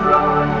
run.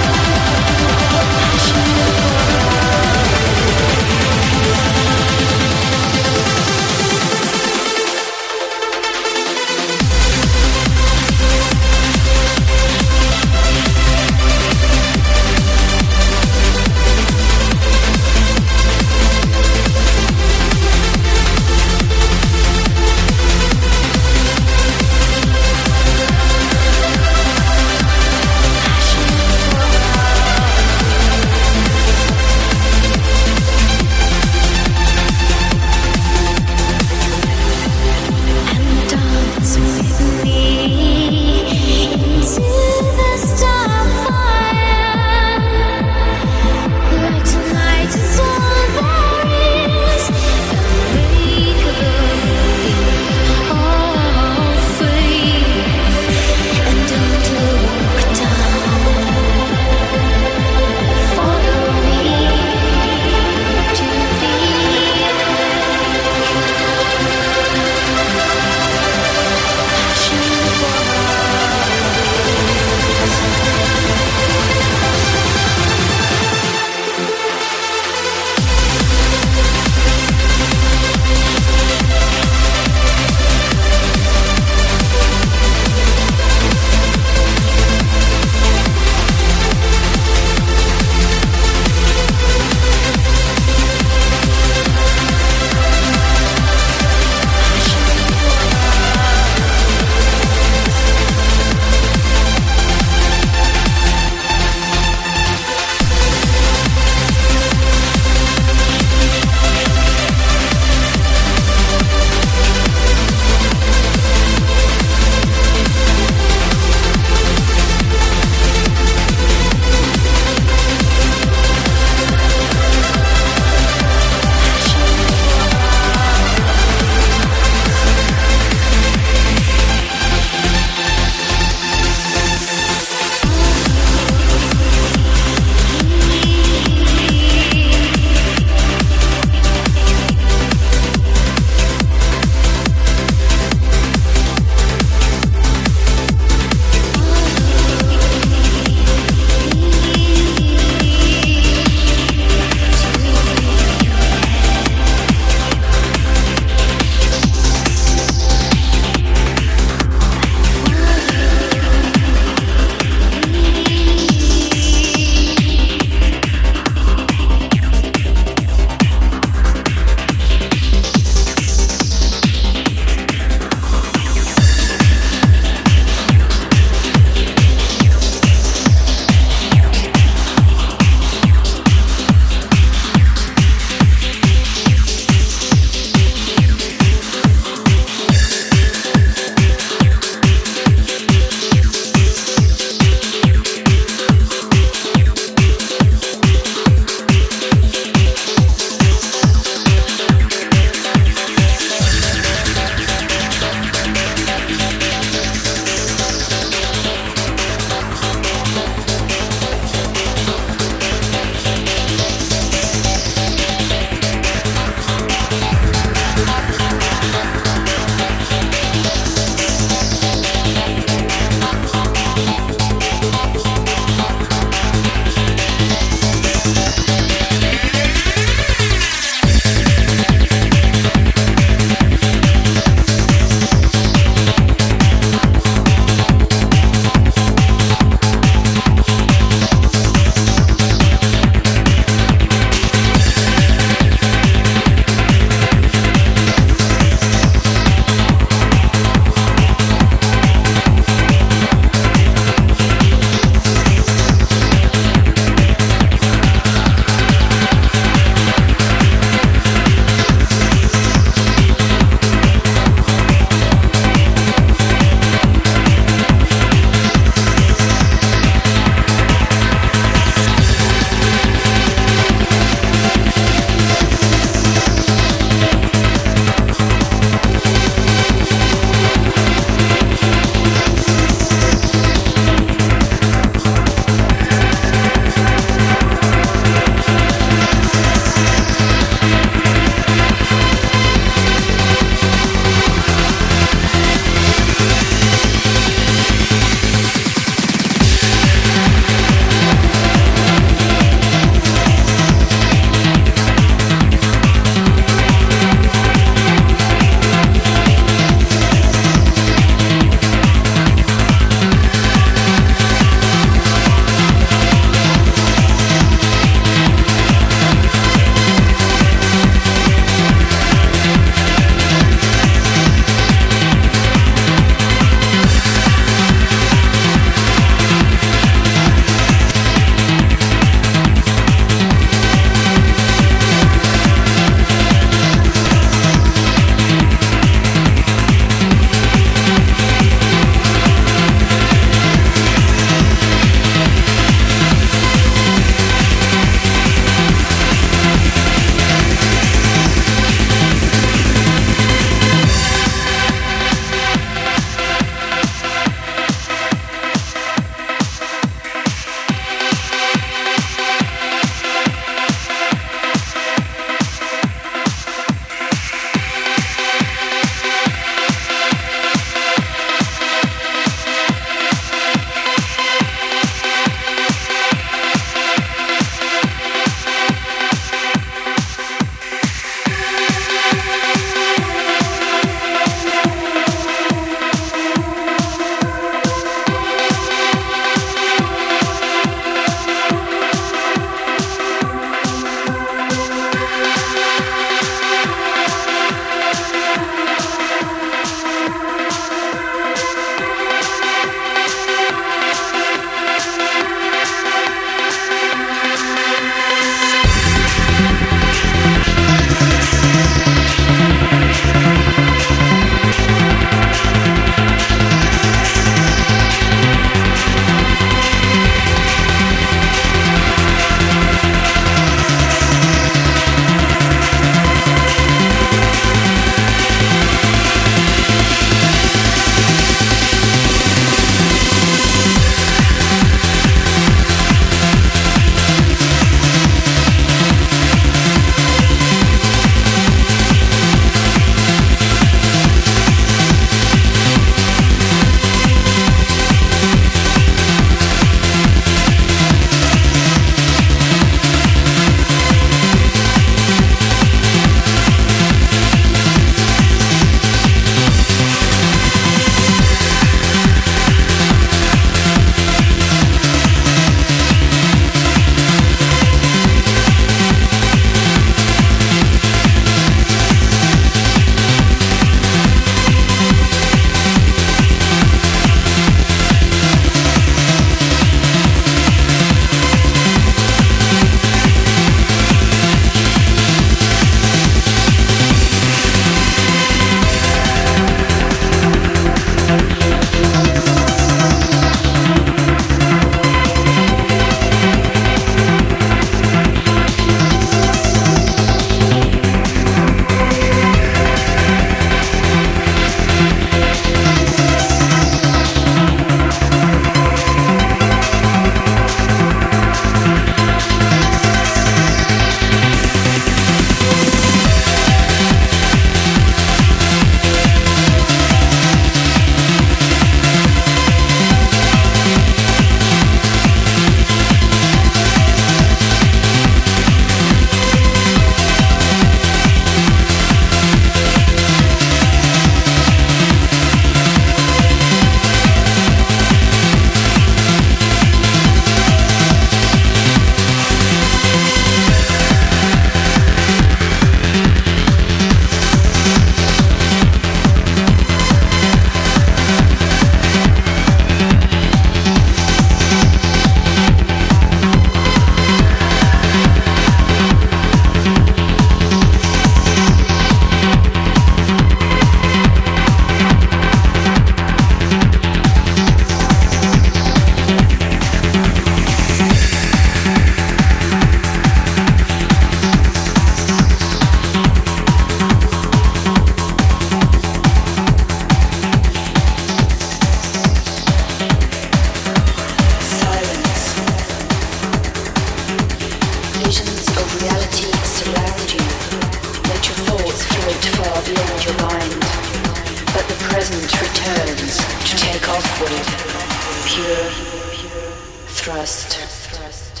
Thrust.